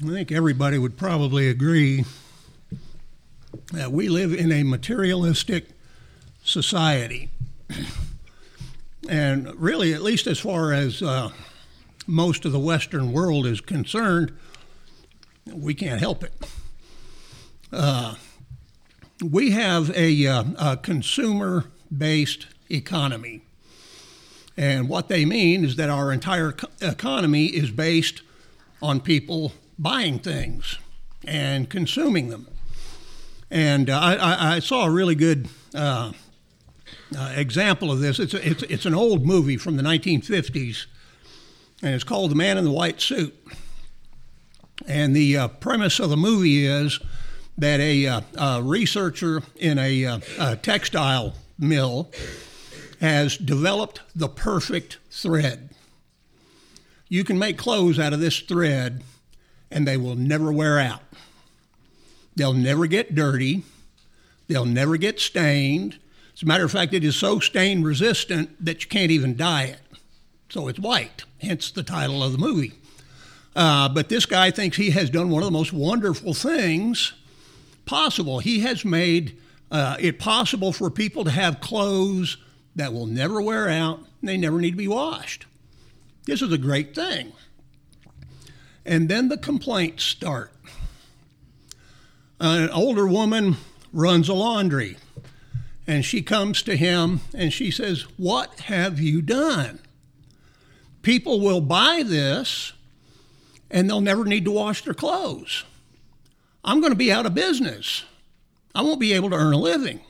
I think everybody would probably agree that we live in a materialistic society. And really, at least as far as uh, most of the Western world is concerned, we can't help it. Uh, we have a, uh, a consumer based economy. And what they mean is that our entire economy is based on people buying things and consuming them. And uh, I, I, saw a really good uh, uh, example of this. It's, a, it's, it's an old movie from the 1950s, and it's called The Man in the White Suit. And the uh, premise of the movie is that a, uh, a researcher in a, uh, a textile mill has developed the perfect thread. You can make clothes out of this thread, and they will never wear out. They'll never get dirty. They'll never get stained. As a matter of fact, it is so stain resistant that you can't even dye it. So it's white, hence the title of the movie. Uh, but this guy thinks he has done one of the most wonderful things possible. He has made uh, it possible for people to have clothes that will never wear out, and they never need to be washed. This is a great thing. And then the complaints start. An older woman runs a laundry and she comes to him and she says, What have you done? People will buy this and they'll never need to wash their clothes. I'm going to be out of business. I won't be able to earn a living.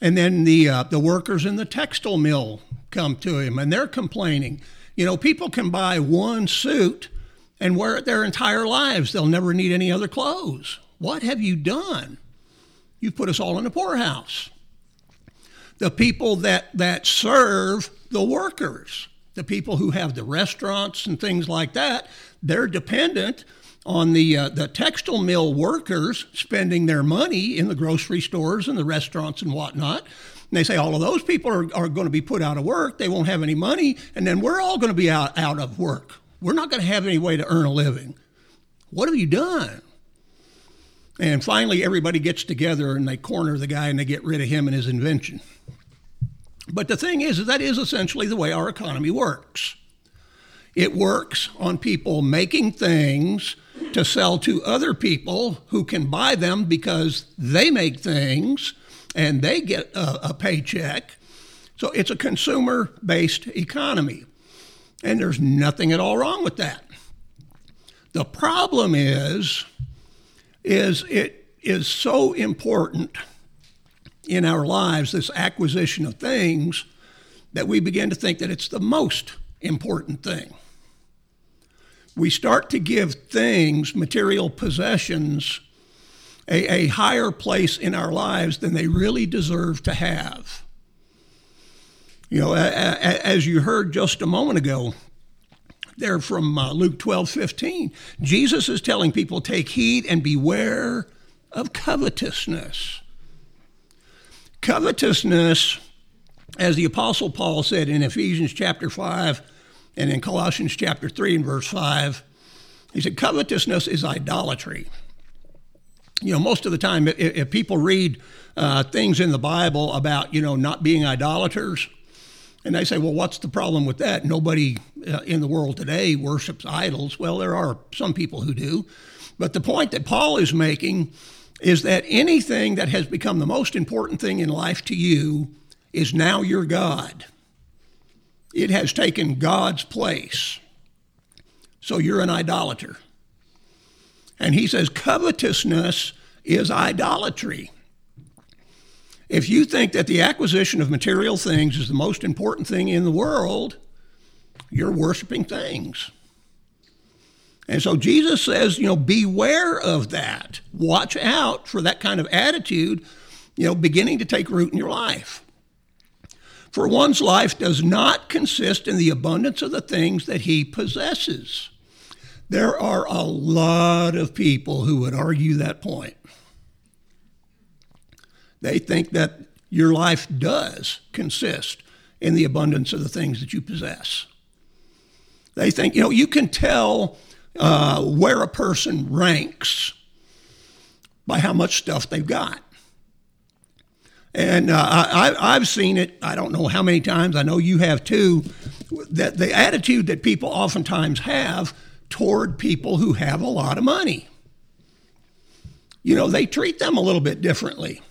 And then the, uh, the workers in the textile mill come to him and they're complaining. You know, people can buy one suit and wear it their entire lives. They'll never need any other clothes. What have you done? You've put us all in a poorhouse. The people that, that serve the workers, the people who have the restaurants and things like that, they're dependent on the, uh, the textile mill workers spending their money in the grocery stores and the restaurants and whatnot. And they say all of those people are, are going to be put out of work. They won't have any money. And then we're all going to be out, out of work. We're not going to have any way to earn a living. What have you done? And finally, everybody gets together and they corner the guy and they get rid of him and his invention. But the thing is, that is essentially the way our economy works. It works on people making things to sell to other people who can buy them because they make things and they get a, a paycheck. So it's a consumer based economy. And there's nothing at all wrong with that. The problem is is it is so important in our lives, this acquisition of things, that we begin to think that it's the most important thing. We start to give things, material possessions, a, a higher place in our lives than they really deserve to have. You know, as you heard just a moment ago, there from uh, Luke 12 15. Jesus is telling people, take heed and beware of covetousness. Covetousness, as the Apostle Paul said in Ephesians chapter 5 and in Colossians chapter 3 and verse 5, he said, covetousness is idolatry. You know, most of the time, if, if people read uh, things in the Bible about, you know, not being idolaters, and they say, well, what's the problem with that? Nobody uh, in the world today worships idols. Well, there are some people who do. But the point that Paul is making is that anything that has become the most important thing in life to you is now your God. It has taken God's place. So you're an idolater. And he says covetousness is idolatry. If you think that the acquisition of material things is the most important thing in the world, you're worshiping things. And so Jesus says, you know, beware of that. Watch out for that kind of attitude, you know, beginning to take root in your life. For one's life does not consist in the abundance of the things that he possesses. There are a lot of people who would argue that point. They think that your life does consist in the abundance of the things that you possess. They think, you know, you can tell uh, where a person ranks by how much stuff they've got. And uh, I, have seen it, I don't know how many times, I know you have too, that the attitude that people oftentimes have toward people who have a lot of money. You know, they treat them a little bit differently.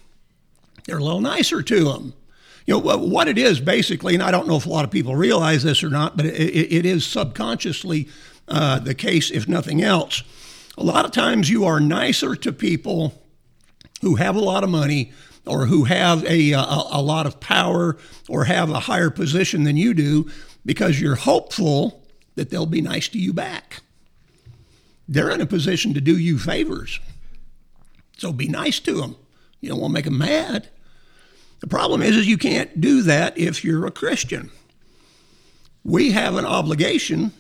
They're a little nicer to them. You know, what it is basically, and I don't know if a lot of people realize this or not, but it, it is subconsciously uh, the case, if nothing else. A lot of times you are nicer to people who have a lot of money or who have a, a, a lot of power or have a higher position than you do because you're hopeful that they'll be nice to you back. They're in a position to do you favors. So be nice to them. You don't want to make them mad. The problem is, is you can't do that if you're a Christian. We have an obligation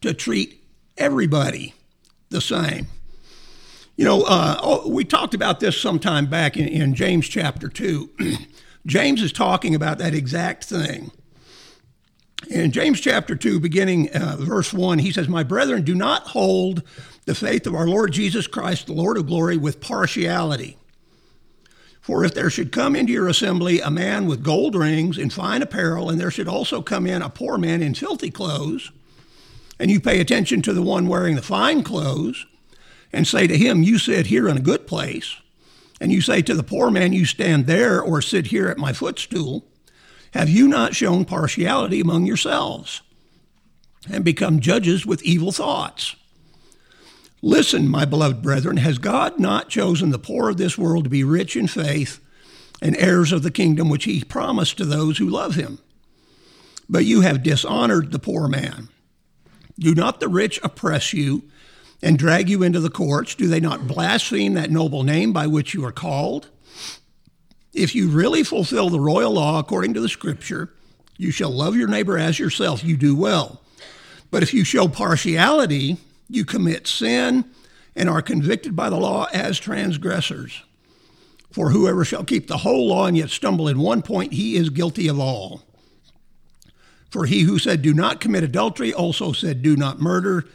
to treat everybody the same. You know, uh, oh, we talked about this sometime back in, in James chapter 2. James is talking about that exact thing. In James chapter 2, beginning uh, verse 1, he says, My brethren, do not hold the faith of our Lord Jesus Christ, the Lord of glory, with partiality. For if there should come into your assembly a man with gold rings and fine apparel, and there should also come in a poor man in filthy clothes, and you pay attention to the one wearing the fine clothes, and say to him, You sit here in a good place, and you say to the poor man, You stand there or sit here at my footstool, have you not shown partiality among yourselves and become judges with evil thoughts? Listen, my beloved brethren, has God not chosen the poor of this world to be rich in faith and heirs of the kingdom which he promised to those who love him? But you have dishonored the poor man. Do not the rich oppress you and drag you into the courts? Do they not blaspheme that noble name by which you are called? If you really fulfill the royal law according to the scripture, you shall love your neighbor as yourself, you do well. But if you show partiality, you commit sin and are convicted by the law as transgressors. For whoever shall keep the whole law and yet stumble in one point, he is guilty of all. For he who said, Do not commit adultery, also said, Do not murder.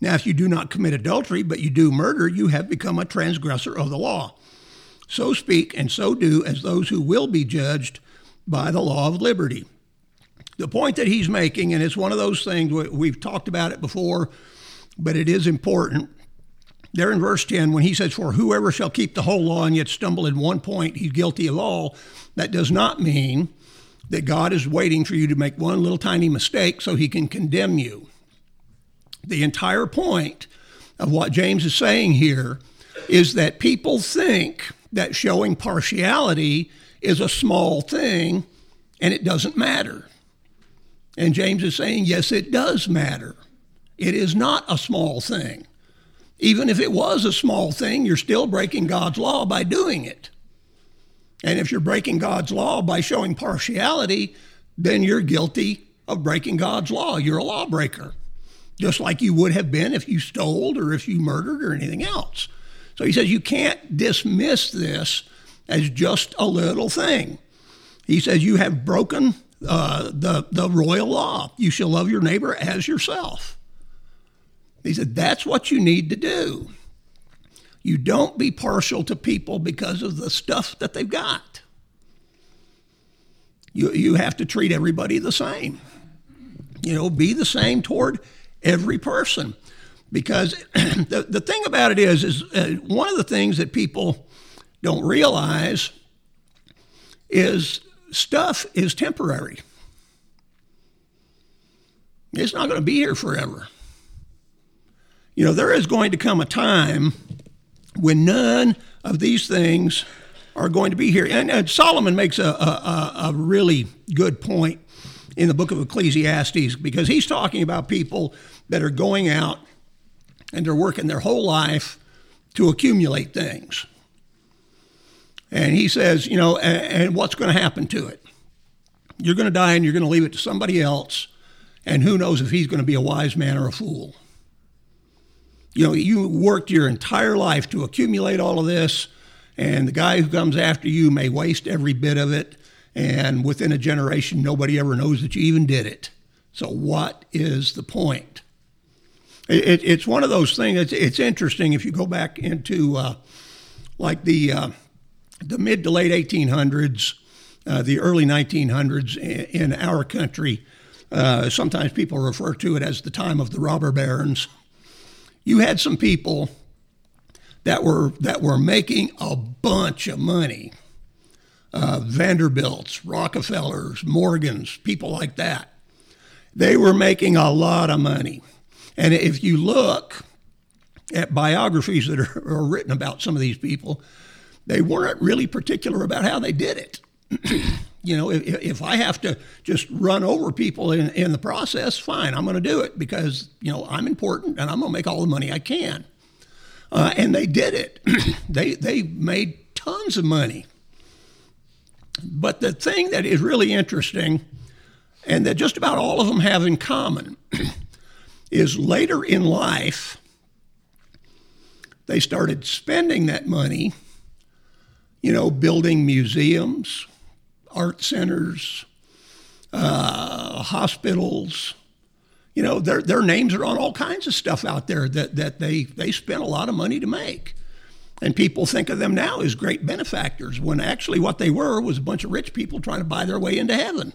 Now, if you do not commit adultery, but you do murder, you have become a transgressor of the law. So speak and so do as those who will be judged by the law of liberty. The point that he's making, and it's one of those things we've talked about it before, but it is important. There in verse 10, when he says, For whoever shall keep the whole law and yet stumble in one point, he's guilty of all, that does not mean that God is waiting for you to make one little tiny mistake so he can condemn you. The entire point of what James is saying here is that people think that showing partiality is a small thing and it doesn't matter. And James is saying, yes, it does matter. It is not a small thing. Even if it was a small thing, you're still breaking God's law by doing it. And if you're breaking God's law by showing partiality, then you're guilty of breaking God's law. You're a lawbreaker, just like you would have been if you stole or if you murdered or anything else. So he says you can't dismiss this as just a little thing. He says you have broken uh, the, the royal law. You shall love your neighbor as yourself. He said that's what you need to do. You don't be partial to people because of the stuff that they've got. You, you have to treat everybody the same. You know, be the same toward every person. Because the, the thing about it is, is uh, one of the things that people don't realize is stuff is temporary. It's not going to be here forever. You know, there is going to come a time when none of these things are going to be here. And, and Solomon makes a, a, a, really good point in the book of Ecclesiastes because he's talking about people that are going out and they're working their whole life to accumulate things. And he says, you know, and, and what's going to happen to it? You're going to die and you're going to leave it to somebody else. And who knows if he's going to be a wise man or a fool. You know, you worked your entire life to accumulate all of this, and the guy who comes after you may waste every bit of it. And within a generation, nobody ever knows that you even did it. So, what is the point? It, it's one of those things. It's, it's interesting if you go back into uh, like the uh, the mid to late 1800s, uh, the early 1900s in, in our country. Uh, sometimes people refer to it as the time of the robber barons. You had some people that were that were making a bunch of money. Uh, Vanderbilts, Rockefellers, Morgans, people like that. They were making a lot of money. And if you look at biographies that are, are written about some of these people, they weren't really particular about how they did it. you know, if, if I have to just run over people in, in the process, fine, I'm going to do it because, you know, I'm important and I'm going to make all the money I can. Uh, and they did it. they, they made tons of money. But the thing that is really interesting and that just about all of them have in common is later in life, they started spending that money, you know, building museums, art centers, uh, hospitals. You know, their, their names are on all kinds of stuff out there that, that they, they spent a lot of money to make. And people think of them now as great benefactors when actually what they were was a bunch of rich people trying to buy their way into heaven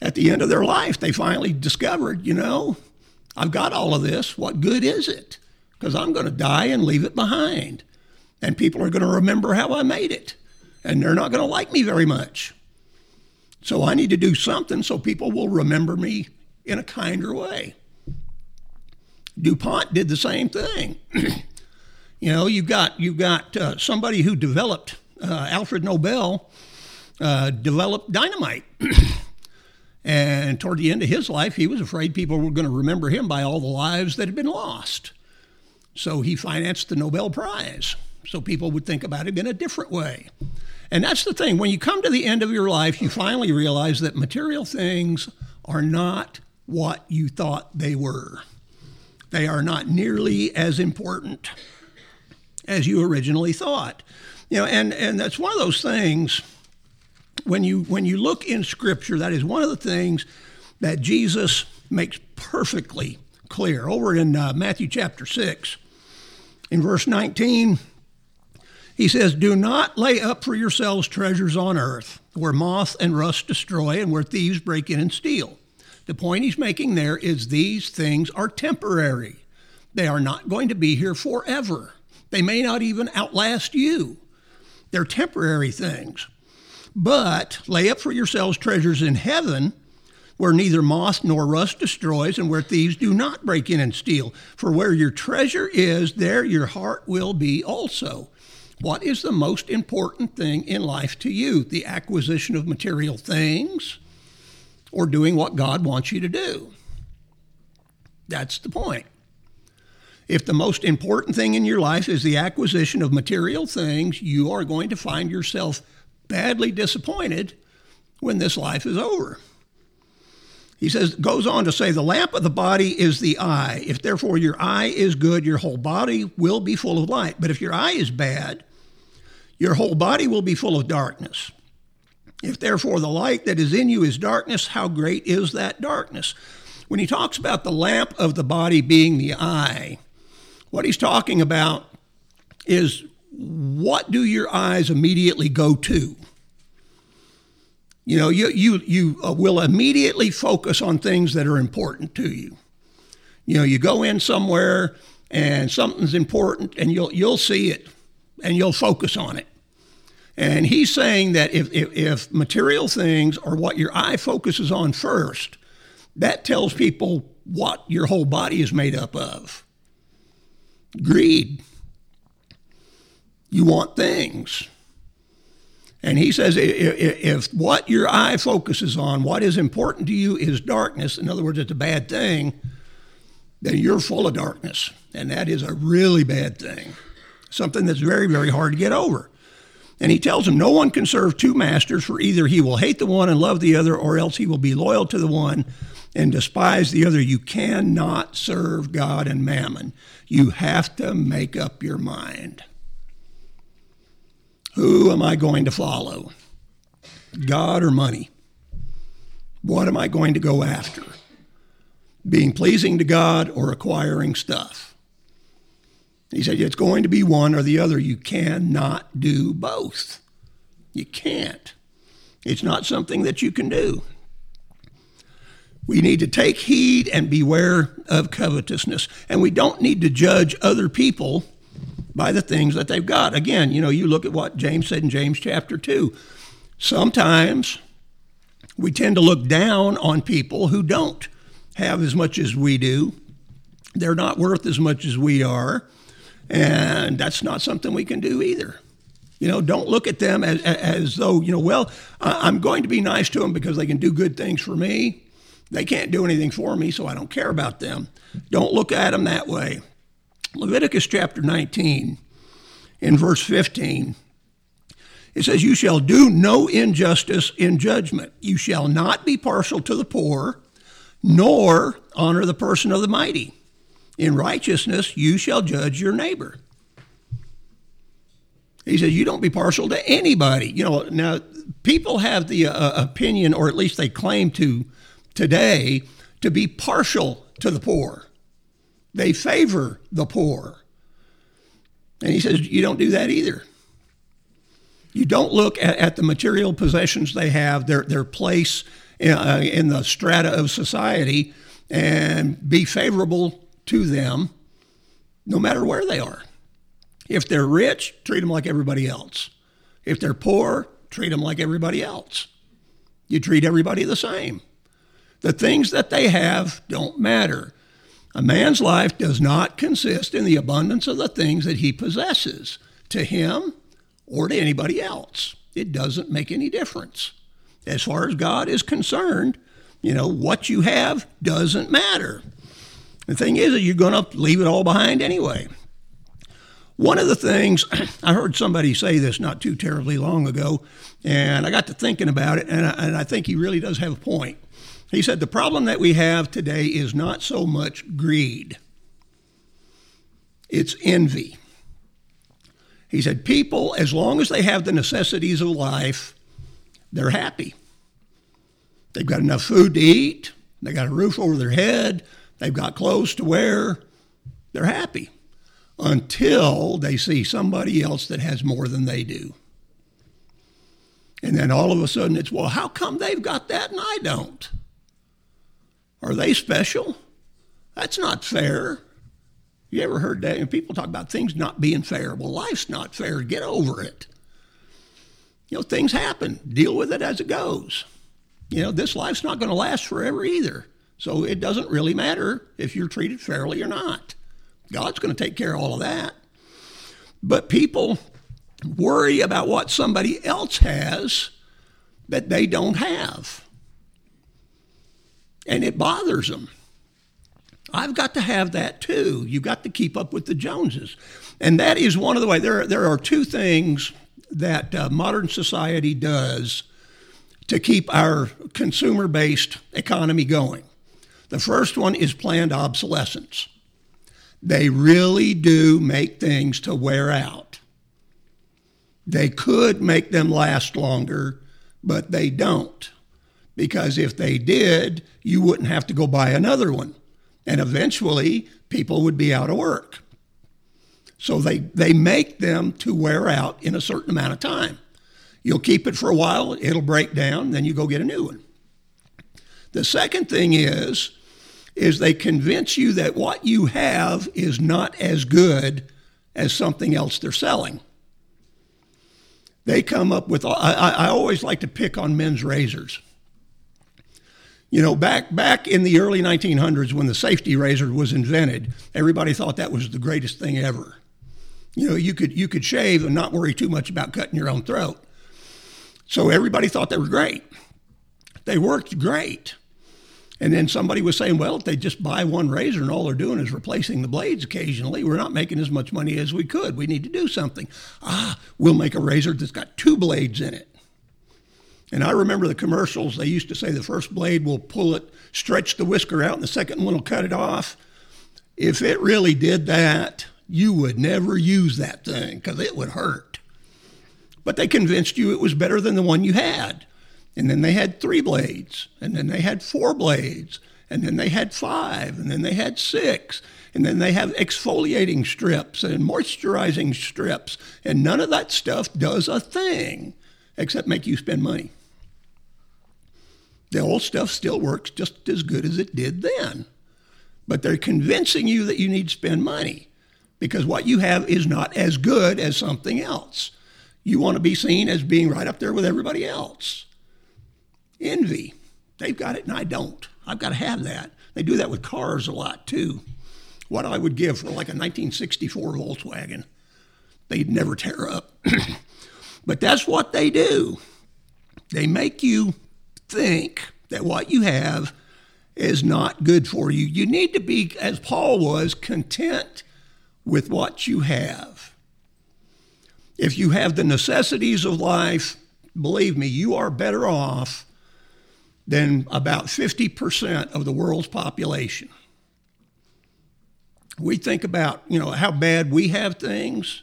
at the end of their life, they finally discovered, you know, I've got all of this. What good is it? Because I'm going to die and leave it behind. And people are going to remember how I made it. And they're not going to like me very much. So I need to do something so people will remember me in a kinder way. DuPont did the same thing. you know, you've got, you've got uh, somebody who developed, uh, Alfred Nobel, uh, developed dynamite. And toward the end of his life, he was afraid people were going to remember him by all the lives that had been lost. So he financed the Nobel Prize so people would think about him in a different way. And that's the thing. When you come to the end of your life, you finally realize that material things are not what you thought they were. They are not nearly as important as you originally thought. You know, and, and that's one of those things when you when you look in Scripture, that is one of the things that Jesus makes perfectly clear. Over in uh, Matthew chapter six, in verse nineteen, he says, "Do not lay up for yourselves treasures on earth, where moth and rust destroy, and where thieves break in and steal." The point he's making there is these things are temporary. They are not going to be here forever. They may not even outlast you. They're temporary things. But lay up for yourselves treasures in heaven where neither moth nor rust destroys and where thieves do not break in and steal. For where your treasure is, there your heart will be also. What is the most important thing in life to you? The acquisition of material things or doing what God wants you to do? That's the point. If the most important thing in your life is the acquisition of material things, you are going to find yourself badly disappointed when this life is over. He says, goes on to say, the lamp of the body is the eye. If therefore your eye is good, your whole body will be full of light. But if your eye is bad, your whole body will be full of darkness. If therefore the light that is in you is darkness, how great is that darkness? When he talks about the lamp of the body being the eye, what he's talking about is what do your eyes immediately go to? You know, you, you, you uh, will immediately focus on things that are important to you. You know, you go in somewhere and something's important and you'll, you'll see it and you'll focus on it. And he's saying that if, if, if material things are what your eye focuses on first, that tells people what your whole body is made up of. Greed you want things. And he says if what your eye focuses on, what is important to you is darkness, in other words, it's a bad thing, then you're full of darkness. And that is a really bad thing, something that's very, very hard to get over. And he tells him, No one can serve two masters, for either he will hate the one and love the other, or else he will be loyal to the one and despise the other. You cannot serve God and mammon. You have to make up your mind. Who am I going to follow? God or money? What am I going to go after? being pleasing to God or acquiring stuff. He said it's going to be one or the other. You cannot do both. You can't. It's not something that you can do. We need to take heed and beware of covetousness. And we don't need to judge other people by the things that they've got. Again, you know, you look at what James said in James chapter 2. Sometimes we tend to look down on people who don't have as much as we do. They're not worth as much as we are. And that's not something we can do either. You know, don't look at them as, as though, you know, well, I'm going to be nice to them because they can do good things for me. They can't do anything for me, so I don't care about them. Don't look at them that way. Leviticus chapter 19, in verse 15, it says, You shall do no injustice in judgment. You shall not be partial to the poor, nor honor the person of the mighty. In righteousness, you shall judge your neighbor. He says, You don't be partial to anybody. You know, now people have the uh, opinion, or at least they claim to, today to be partial to the poor. They favor the poor. And he says, You don't do that either. You don't look at, at the material possessions they have, their, their place in, uh, in the strata of society, and be favorable to them no matter where they are. If they're rich, treat them like everybody else. If they're poor, treat them like everybody else. You treat everybody the same. The things that they have don't matter. A man's life does not consist in the abundance of the things that he possesses to him or to anybody else. It doesn't make any difference. As far as God is concerned, you know, what you have doesn't matter. The thing is that you're going to leave it all behind anyway. One of the things, I heard somebody say this not too terribly long ago, and I got to thinking about it, and I, and I think he really does have a point. He said, The problem that we have today is not so much greed, it's envy. He said, People, as long as they have the necessities of life, they're happy. They've got enough food to eat, they got a roof over their head, they've got clothes to wear, they're happy until they see somebody else that has more than they do. And then all of a sudden it's, well, how come they've got that and I don't? Are they special? That's not fair. You ever heard that? And people talk about things not being fair. Well, life's not fair. Get over it. You know, things happen. Deal with it as it goes. You know, this life's not going to last forever either. So it doesn't really matter if you're treated fairly or not. God's going to take care of all of that. But people worry about what somebody else has that they don't have and it bothers them. I've got to have that too. You've got to keep up with the Joneses. And that is one of the ways. There, there are two things that uh, modern society does to keep our consumer based economy going. The first one is planned obsolescence. They really do make things to wear out. They could make them last longer, but they don't because if they did, you wouldn't have to go buy another one. And eventually, people would be out of work. So they, they make them to wear out in a certain amount of time. You'll keep it for a while, it'll break down, then you go get a new one. The second thing is, is they convince you that what you have is not as good as something else they're selling. They come up with, I, I always like to pick on men's razors. You know, back back in the early 1900s when the safety razor was invented, everybody thought that was the greatest thing ever. You know, you could you could shave and not worry too much about cutting your own throat. So everybody thought they were great. They worked great. And then somebody was saying, well, if they just buy one razor and all they're doing is replacing the blades occasionally, we're not making as much money as we could. We need to do something. Ah, we'll make a razor that's got two blades in it. And I remember the commercials, they used to say the first blade will pull it, stretch the whisker out, and the second one will cut it off. If it really did that, you would never use that thing because it would hurt. But they convinced you it was better than the one you had. And then they had three blades, and then they had four blades, and then they had five, and then they had six, and then they have exfoliating strips and moisturizing strips, and none of that stuff does a thing except make you spend money. The old stuff still works just as good as it did then. But they're convincing you that you need to spend money because what you have is not as good as something else. You want to be seen as being right up there with everybody else. Envy. They've got it and I don't. I've got to have that. They do that with cars a lot too. What I would give for like a 1964 Volkswagen, they'd never tear up. but that's what they do. They make you think that what you have is not good for you. You need to be, as Paul was, content with what you have. If you have the necessities of life, believe me, you are better off than about 50% of the world's population. We think about, you know, how bad we have things.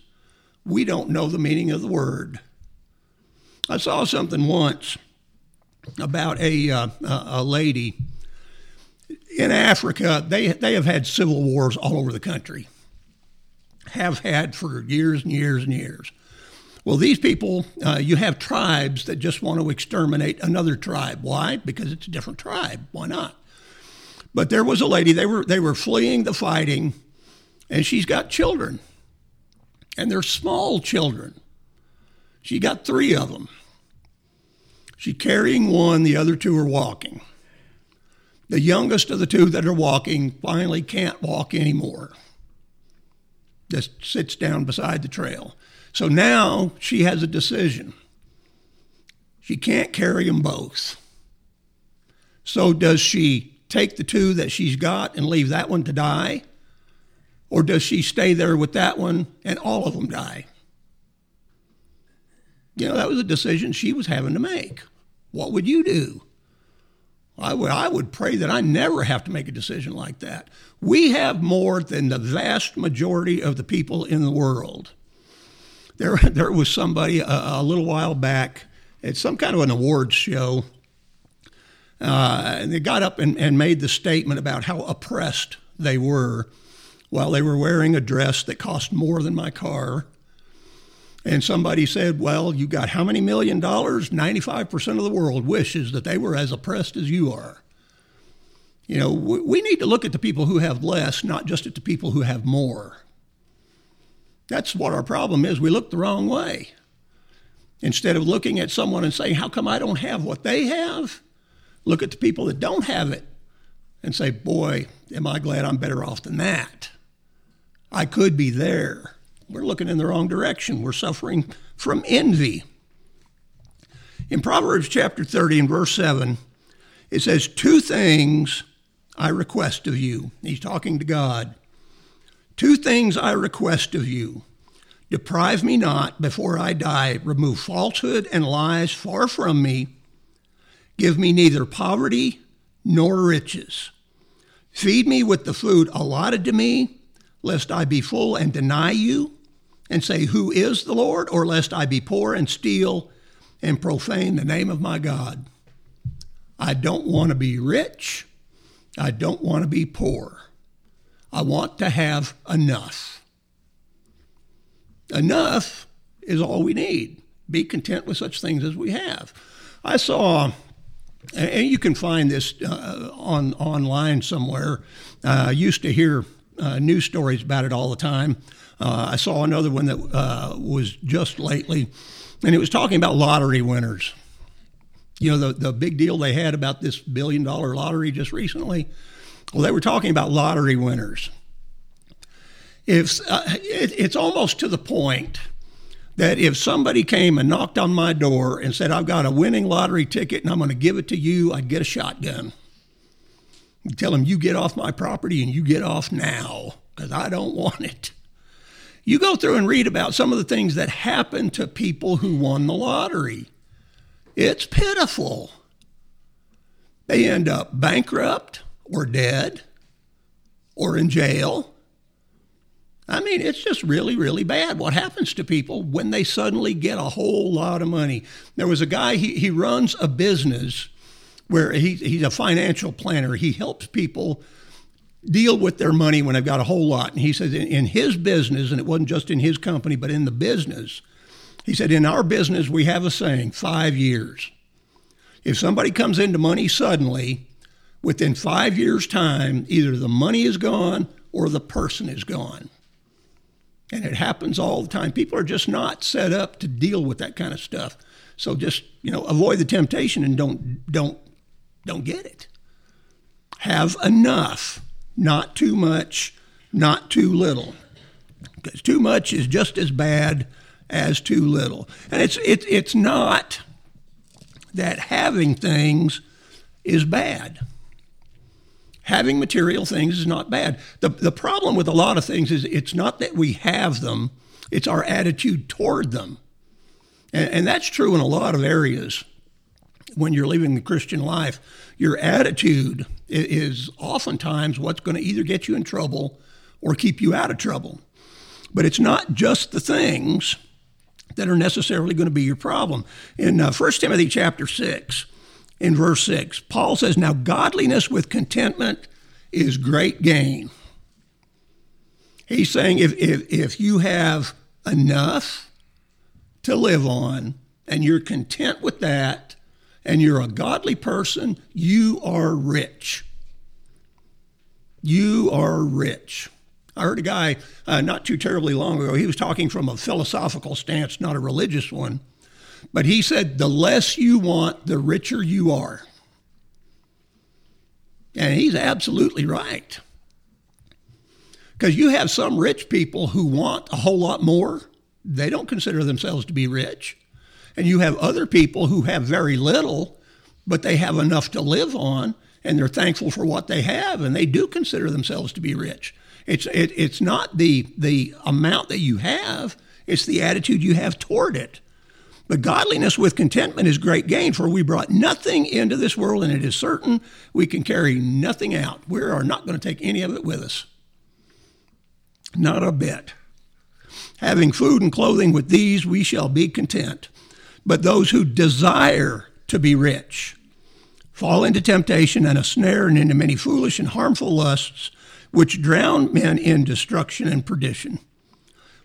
We don't know the meaning of the word. I saw something once about a, uh, a lady in Africa. They, they have had civil wars all over the country, have had for years and years and years. Well, these people, uh, you have tribes that just want to exterminate another tribe. Why? Because it's a different tribe. Why not? But there was a lady, they were, they were fleeing the fighting, and she's got children. And they're small children. She got three of them. She's carrying one, the other two are walking. The youngest of the two that are walking finally can't walk anymore. Just sits down beside the trail. So now she has a decision. She can't carry them both. So does she take the two that she's got and leave that one to die? Or does she stay there with that one and all of them die? You know, that was a decision she was having to make. What would you do? I would, I would pray that I never have to make a decision like that. We have more than the vast majority of the people in the world. There, there was somebody a, a little while back at some kind of an awards show, uh, and they got up and, and made the statement about how oppressed they were while they were wearing a dress that cost more than my car. And somebody said, Well, you got how many million dollars? 95% of the world wishes that they were as oppressed as you are. You know, we need to look at the people who have less, not just at the people who have more. That's what our problem is. We look the wrong way. Instead of looking at someone and saying, How come I don't have what they have? Look at the people that don't have it and say, Boy, am I glad I'm better off than that. I could be there. We're looking in the wrong direction. We're suffering from envy. In Proverbs chapter 30 and verse 7, it says, Two things I request of you. He's talking to God. Two things I request of you. Deprive me not before I die. Remove falsehood and lies far from me. Give me neither poverty nor riches. Feed me with the food allotted to me, lest I be full and deny you and say, Who is the Lord? Or lest I be poor and steal and profane the name of my God. I don't want to be rich. I don't want to be poor. I want to have enough. Enough is all we need. Be content with such things as we have. I saw, and you can find this uh, on online somewhere. Uh, used to hear uh, news stories about it all the time. Uh, I saw another one that uh, was just lately, and it was talking about lottery winners. You know, the, the big deal they had about this billion dollar lottery just recently well, they were talking about lottery winners. If uh, it, it's almost to the point that if somebody came and knocked on my door and said, "I've got a winning lottery ticket and I'm going to give it to you," I'd get a shotgun. I'd tell them, "You get off my property and you get off now because I don't want it." You go through and read about some of the things that happen to people who won the lottery. It's pitiful. They end up bankrupt or dead or in jail. I mean, it's just really, really bad what happens to people when they suddenly get a whole lot of money. There was a guy, he, he runs a business where he, he's a financial planner. He helps people deal with their money when they've got a whole lot. And he says in, in his business, and it wasn't just in his company, but in the business, he said, in our business, we have a saying five years. If somebody comes into money suddenly, within five years' time, either the money is gone or the person is gone. And it happens all the time. People are just not set up to deal with that kind of stuff. So just, you know, avoid the temptation and don't don't don't get it. Have enough, not too much, not too little. Because too much is just as bad as too little. And it's it, it's not that having things is bad. Having material things is not bad. The, the problem with a lot of things is it's not that we have them, it's our attitude toward them. And, and that's true in a lot of areas when you're living the Christian life. Your attitude is oftentimes what's going to either get you in trouble or keep you out of trouble. But it's not just the things that are necessarily going to be your problem. In uh, 1 Timothy chapter 6, in verse 6, Paul says, Now godliness with contentment is great gain. He's saying if, if, if you have enough to live on and you're content with that and you're a godly person, you are rich. You are rich. I heard a guy uh, not too terribly long ago, he was talking from a philosophical stance, not a religious one. But he said, the less you want, the richer you are. And he's absolutely right. Because you have some rich people who want a whole lot more, they don't consider themselves to be rich. And you have other people who have very little, but they have enough to live on, and they're thankful for what they have, and they do consider themselves to be rich. It's it, it's not the the amount that you have; it's the attitude you have toward it. But godliness with contentment is great gain, for we brought nothing into this world, and it is certain we can carry nothing out. We are not going to take any of it with us. Not a bit. Having food and clothing with these, we shall be content. But those who desire to be rich fall into temptation and a snare and into many foolish and harmful lusts which drown men in destruction and perdition.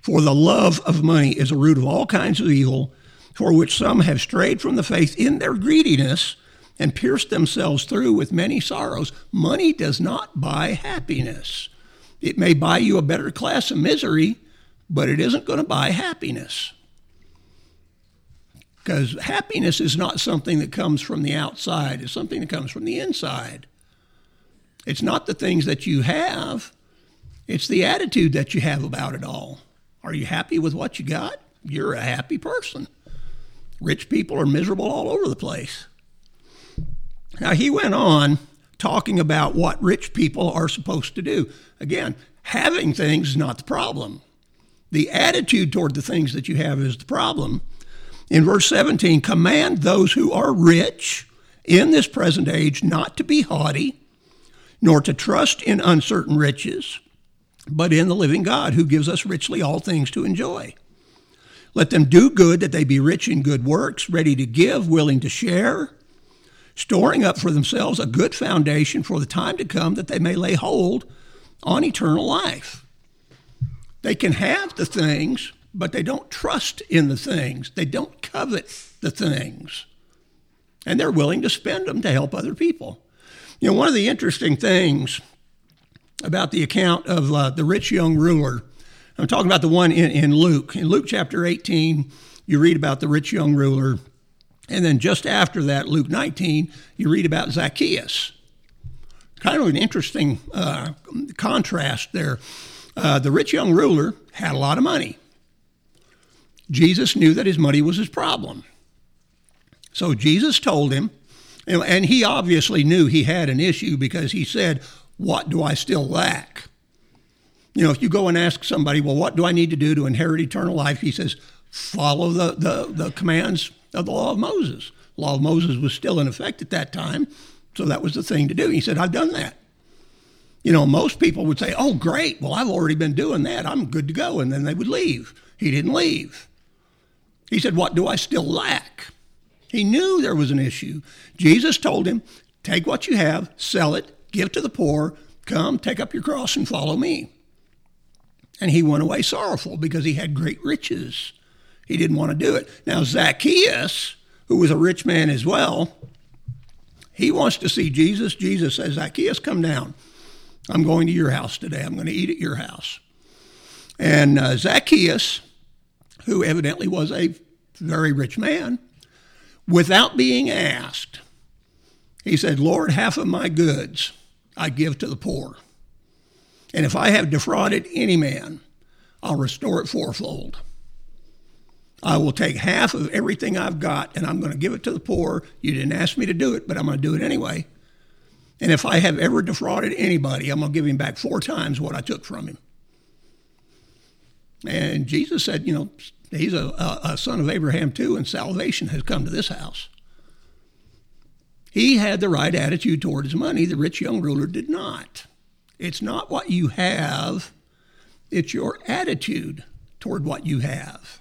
For the love of money is a root of all kinds of evil, for which some have strayed from the faith in their greediness and pierced themselves through with many sorrows. Money does not buy happiness. It may buy you a better class of misery, but it isn't going to buy happiness. Because happiness is not something that comes from the outside, it's something that comes from the inside. It's not the things that you have, it's the attitude that you have about it all. Are you happy with what you got? You're a happy person. Rich people are miserable all over the place. Now, he went on talking about what rich people are supposed to do. Again, having things is not the problem. The attitude toward the things that you have is the problem. In verse 17, command those who are rich in this present age not to be haughty, nor to trust in uncertain riches, but in the living God who gives us richly all things to enjoy. Let them do good that they be rich in good works, ready to give, willing to share, storing up for themselves a good foundation for the time to come that they may lay hold on eternal life. They can have the things, but they don't trust in the things. They don't covet the things. And they're willing to spend them to help other people. You know, one of the interesting things about the account of uh, the rich young ruler, I'm talking about the one in, in Luke. In Luke chapter 18, you read about the rich young ruler. And then just after that, Luke 19, you read about Zacchaeus. Kind of an interesting uh, contrast there. Uh, the rich young ruler had a lot of money. Jesus knew that his money was his problem. So Jesus told him, and he obviously knew he had an issue because he said, What do I still lack? You know, if you go and ask somebody, Well, what do I need to do to inherit eternal life? He says, Follow the, the, the commands of the law of Moses. The law of Moses was still in effect at that time, so that was the thing to do. He said, I've done that. You know, most people would say, Oh, great. Well, I've already been doing that. I'm good to go. And then they would leave. He didn't leave. He said, What do I still lack? He knew there was an issue. Jesus told him, Take what you have, sell it, give to the poor, come, take up your cross, and follow me. And he went away sorrowful because he had great riches. He didn't want to do it. Now, Zacchaeus, who was a rich man as well, he wants to see Jesus. Jesus says, Zacchaeus, come down. I'm going to your house today. I'm going to eat at your house. And uh, Zacchaeus, who evidently was a very rich man, without being asked, he said, Lord, half of my goods I give to the poor. And if I have defrauded any man, I'll restore it fourfold. I will take half of everything I've got and I'm going to give it to the poor. You didn't ask me to do it, but I'm going to do it anyway. And if I have ever defrauded anybody, I'm going to give him back four times what I took from him. And Jesus said, you know, he's a, a, son of Abraham too, and salvation has come to this house. He had the right attitude toward his money. The rich young ruler did not. It's not what you have, it's your attitude toward what you have.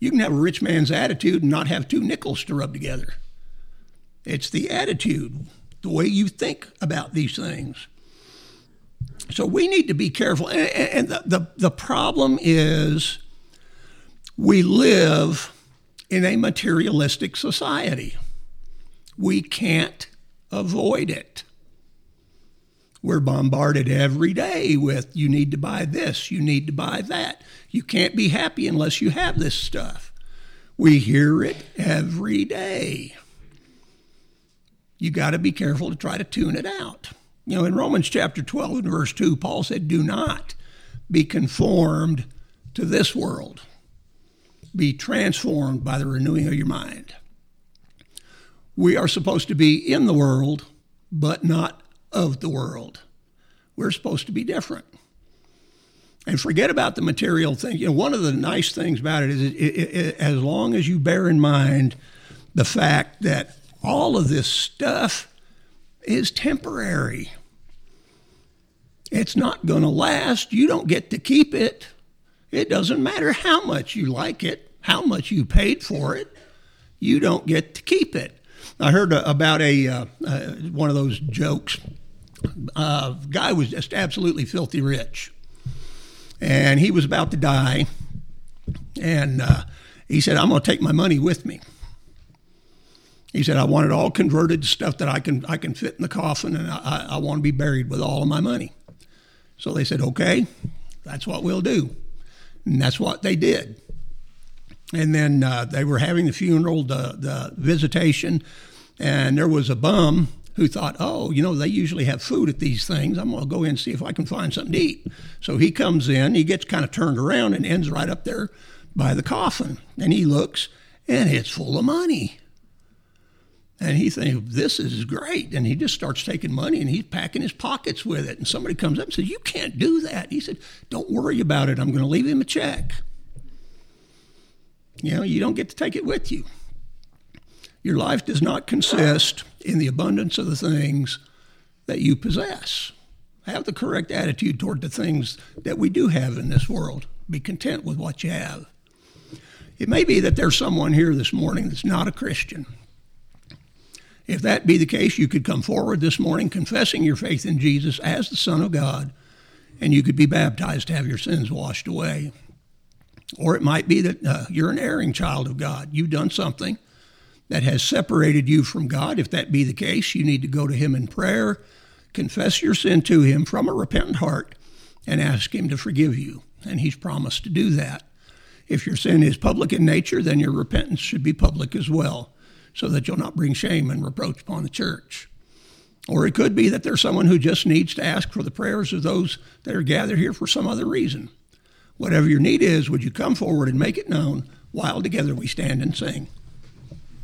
You can have a rich man's attitude and not have two nickels to rub together. It's the attitude, the way you think about these things. So we need to be careful. And the, the, the problem is we live in a materialistic society. We can't avoid it. We're bombarded every day with you need to buy this, you need to buy that. You can't be happy unless you have this stuff. We hear it every day. You got to be careful to try to tune it out. You know, in Romans chapter 12 and verse 2, Paul said, Do not be conformed to this world, be transformed by the renewing of your mind. We are supposed to be in the world, but not of the world. We're supposed to be different. And forget about the material thing. You know, one of the nice things about it is it, it, it, as long as you bear in mind the fact that all of this stuff is temporary. It's not going to last. You don't get to keep it. It doesn't matter how much you like it, how much you paid for it. You don't get to keep it. I heard about a uh, uh, one of those jokes uh, guy was just absolutely filthy rich, and he was about to die, and uh, he said, "I'm going to take my money with me." He said, "I want it all converted to stuff that I can I can fit in the coffin, and I, I want to be buried with all of my money." So they said, "Okay, that's what we'll do," and that's what they did. And then uh, they were having the funeral, the the visitation, and there was a bum who thought, oh, you know, they usually have food at these things. I'm going to go in and see if I can find something to eat. So he comes in, he gets kind of turned around and ends right up there by the coffin. And he looks, and it's full of money. And he thinks, this is great. And he just starts taking money and he's packing his pockets with it. And somebody comes up and says, You can't do that. He said, Don't worry about it. I'm going to leave him a check. You know, you don't get to take it with you. Your life does not consist in the abundance of the things that you possess. Have the correct attitude toward the things that we do have in this world. Be content with what you have. It may be that there's someone here this morning that's not a Christian. If that be the case, you could come forward this morning confessing your faith in Jesus as the Son of God, and you could be baptized to have your sins washed away. Or it might be that uh, you're an erring child of God. You've done something that has separated you from God. If that be the case, you need to go to Him in prayer, confess your sin to Him from a repentant heart, and ask Him to forgive you. And He's promised to do that. If your sin is public in nature, then your repentance should be public as well, so that you'll not bring shame and reproach upon the church. Or it could be that there's someone who just needs to ask for the prayers of those that are gathered here for some other reason. Whatever your need is, would you come forward and make it known while together we stand and sing?